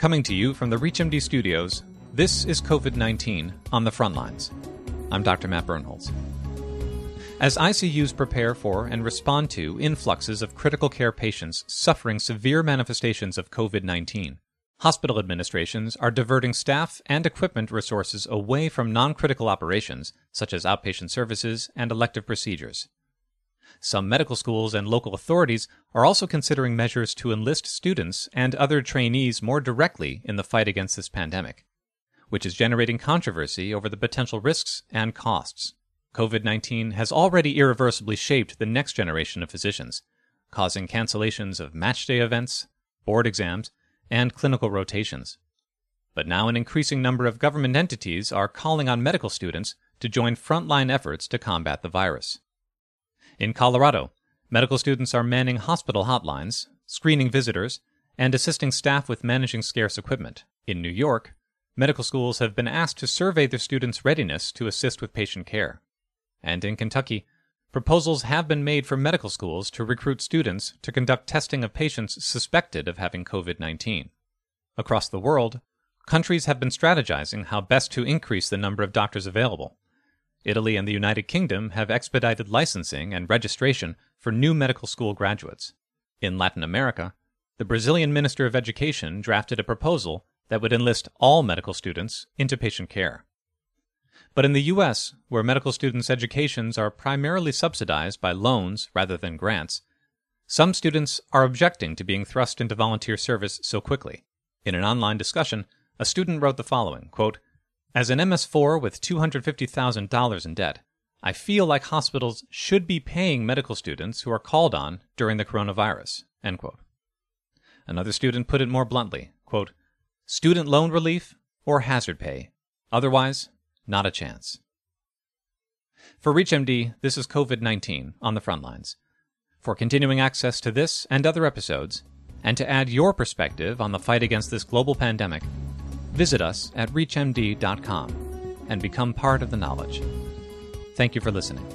Coming to you from the ReachMD studios, this is COVID 19 on the front lines. I'm Dr. Matt Birnholz. As ICUs prepare for and respond to influxes of critical care patients suffering severe manifestations of COVID 19, hospital administrations are diverting staff and equipment resources away from non critical operations, such as outpatient services and elective procedures. Some medical schools and local authorities are also considering measures to enlist students and other trainees more directly in the fight against this pandemic, which is generating controversy over the potential risks and costs. COVID 19 has already irreversibly shaped the next generation of physicians, causing cancellations of match day events, board exams, and clinical rotations. But now an increasing number of government entities are calling on medical students to join frontline efforts to combat the virus. In Colorado, medical students are manning hospital hotlines, screening visitors, and assisting staff with managing scarce equipment. In New York, medical schools have been asked to survey their students' readiness to assist with patient care. And in Kentucky, proposals have been made for medical schools to recruit students to conduct testing of patients suspected of having COVID 19. Across the world, countries have been strategizing how best to increase the number of doctors available. Italy and the United Kingdom have expedited licensing and registration for new medical school graduates. In Latin America, the Brazilian Minister of Education drafted a proposal that would enlist all medical students into patient care. But in the U.S., where medical students' educations are primarily subsidized by loans rather than grants, some students are objecting to being thrust into volunteer service so quickly. In an online discussion, a student wrote the following quote, as an MS4 with $250,000 in debt, I feel like hospitals should be paying medical students who are called on during the coronavirus. Another student put it more bluntly quote, Student loan relief or hazard pay. Otherwise, not a chance. For ReachMD, this is COVID 19 on the front lines. For continuing access to this and other episodes, and to add your perspective on the fight against this global pandemic, Visit us at ReachMD.com and become part of the knowledge. Thank you for listening.